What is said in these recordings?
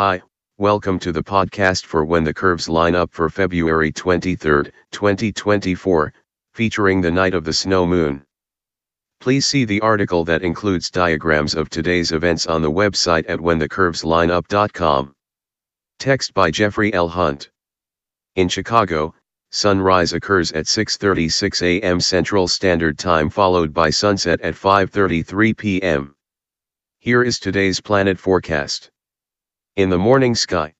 Hi, welcome to the podcast for When the Curves Line Up for February 23, 2024, featuring the night of the snow moon. Please see the article that includes diagrams of today's events on the website at whenthecurveslineup.com. Text by Jeffrey L. Hunt. In Chicago, sunrise occurs at 6:36 a.m. Central Standard Time followed by sunset at 5:33 p.m. Here is today's planet forecast. In the morning sky.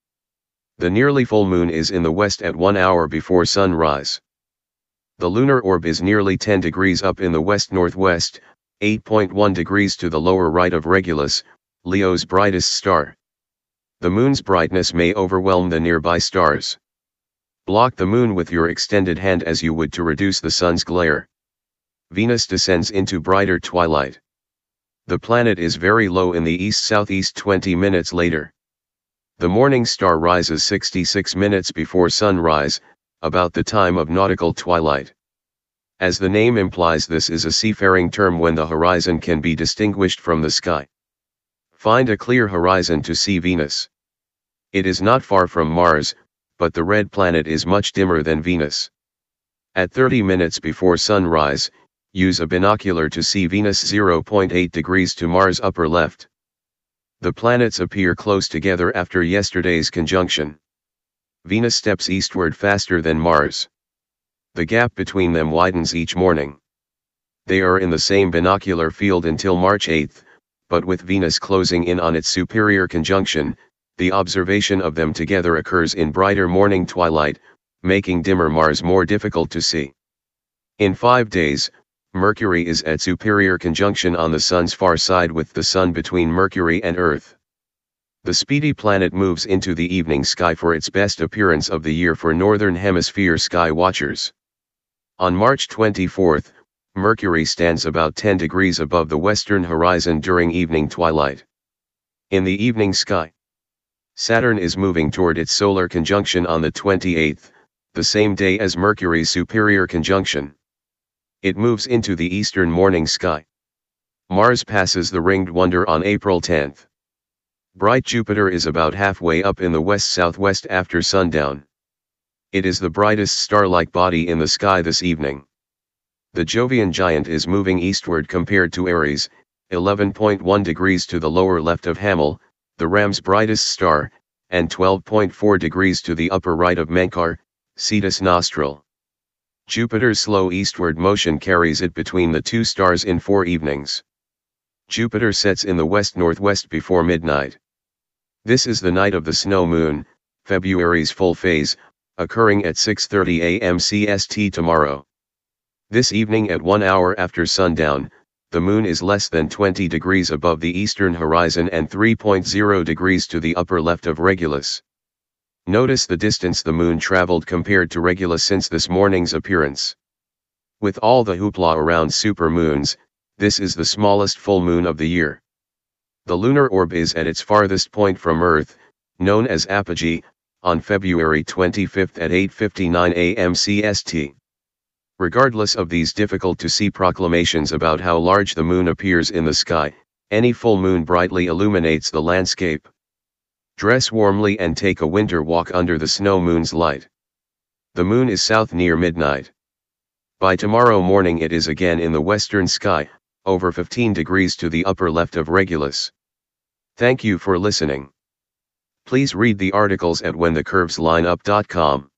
The nearly full moon is in the west at 1 hour before sunrise. The lunar orb is nearly 10 degrees up in the west-northwest, 8.1 degrees to the lower right of Regulus, Leo's brightest star. The moon's brightness may overwhelm the nearby stars. Block the moon with your extended hand as you would to reduce the sun's glare. Venus descends into brighter twilight. The planet is very low in the east-southeast 20 minutes later. The morning star rises 66 minutes before sunrise, about the time of nautical twilight. As the name implies this is a seafaring term when the horizon can be distinguished from the sky. Find a clear horizon to see Venus. It is not far from Mars, but the red planet is much dimmer than Venus. At 30 minutes before sunrise, use a binocular to see Venus 0.8 degrees to Mars upper left. The planets appear close together after yesterday's conjunction. Venus steps eastward faster than Mars. The gap between them widens each morning. They are in the same binocular field until March 8, but with Venus closing in on its superior conjunction, the observation of them together occurs in brighter morning twilight, making dimmer Mars more difficult to see. In five days, Mercury is at superior conjunction on the Sun's far side with the Sun between Mercury and Earth. The speedy planet moves into the evening sky for its best appearance of the year for Northern Hemisphere sky watchers. On March 24, Mercury stands about 10 degrees above the western horizon during evening twilight. In the evening sky, Saturn is moving toward its solar conjunction on the 28th, the same day as Mercury's superior conjunction. It moves into the eastern morning sky. Mars passes the ringed wonder on April 10. Bright Jupiter is about halfway up in the west-southwest after sundown. It is the brightest star-like body in the sky this evening. The Jovian giant is moving eastward compared to Aries, 11.1 degrees to the lower left of Hamal, the Ram's brightest star, and 12.4 degrees to the upper right of Menkar, Cetus Nostral. Jupiter's slow eastward motion carries it between the two stars in four evenings. Jupiter sets in the west-northwest before midnight. This is the night of the snow moon, February's full phase, occurring at 6.30 am CST tomorrow. This evening at 1 hour after sundown, the moon is less than 20 degrees above the eastern horizon and 3.0 degrees to the upper left of Regulus. Notice the distance the moon traveled compared to Regulus since this morning's appearance. With all the hoopla around supermoons, this is the smallest full moon of the year. The lunar orb is at its farthest point from Earth, known as apogee, on February 25 at 8.59 am CST. Regardless of these difficult to see proclamations about how large the moon appears in the sky, any full moon brightly illuminates the landscape. Dress warmly and take a winter walk under the snow moon's light. The moon is south near midnight. By tomorrow morning it is again in the western sky, over 15 degrees to the upper left of Regulus. Thank you for listening. Please read the articles at whenthecurveslineup.com.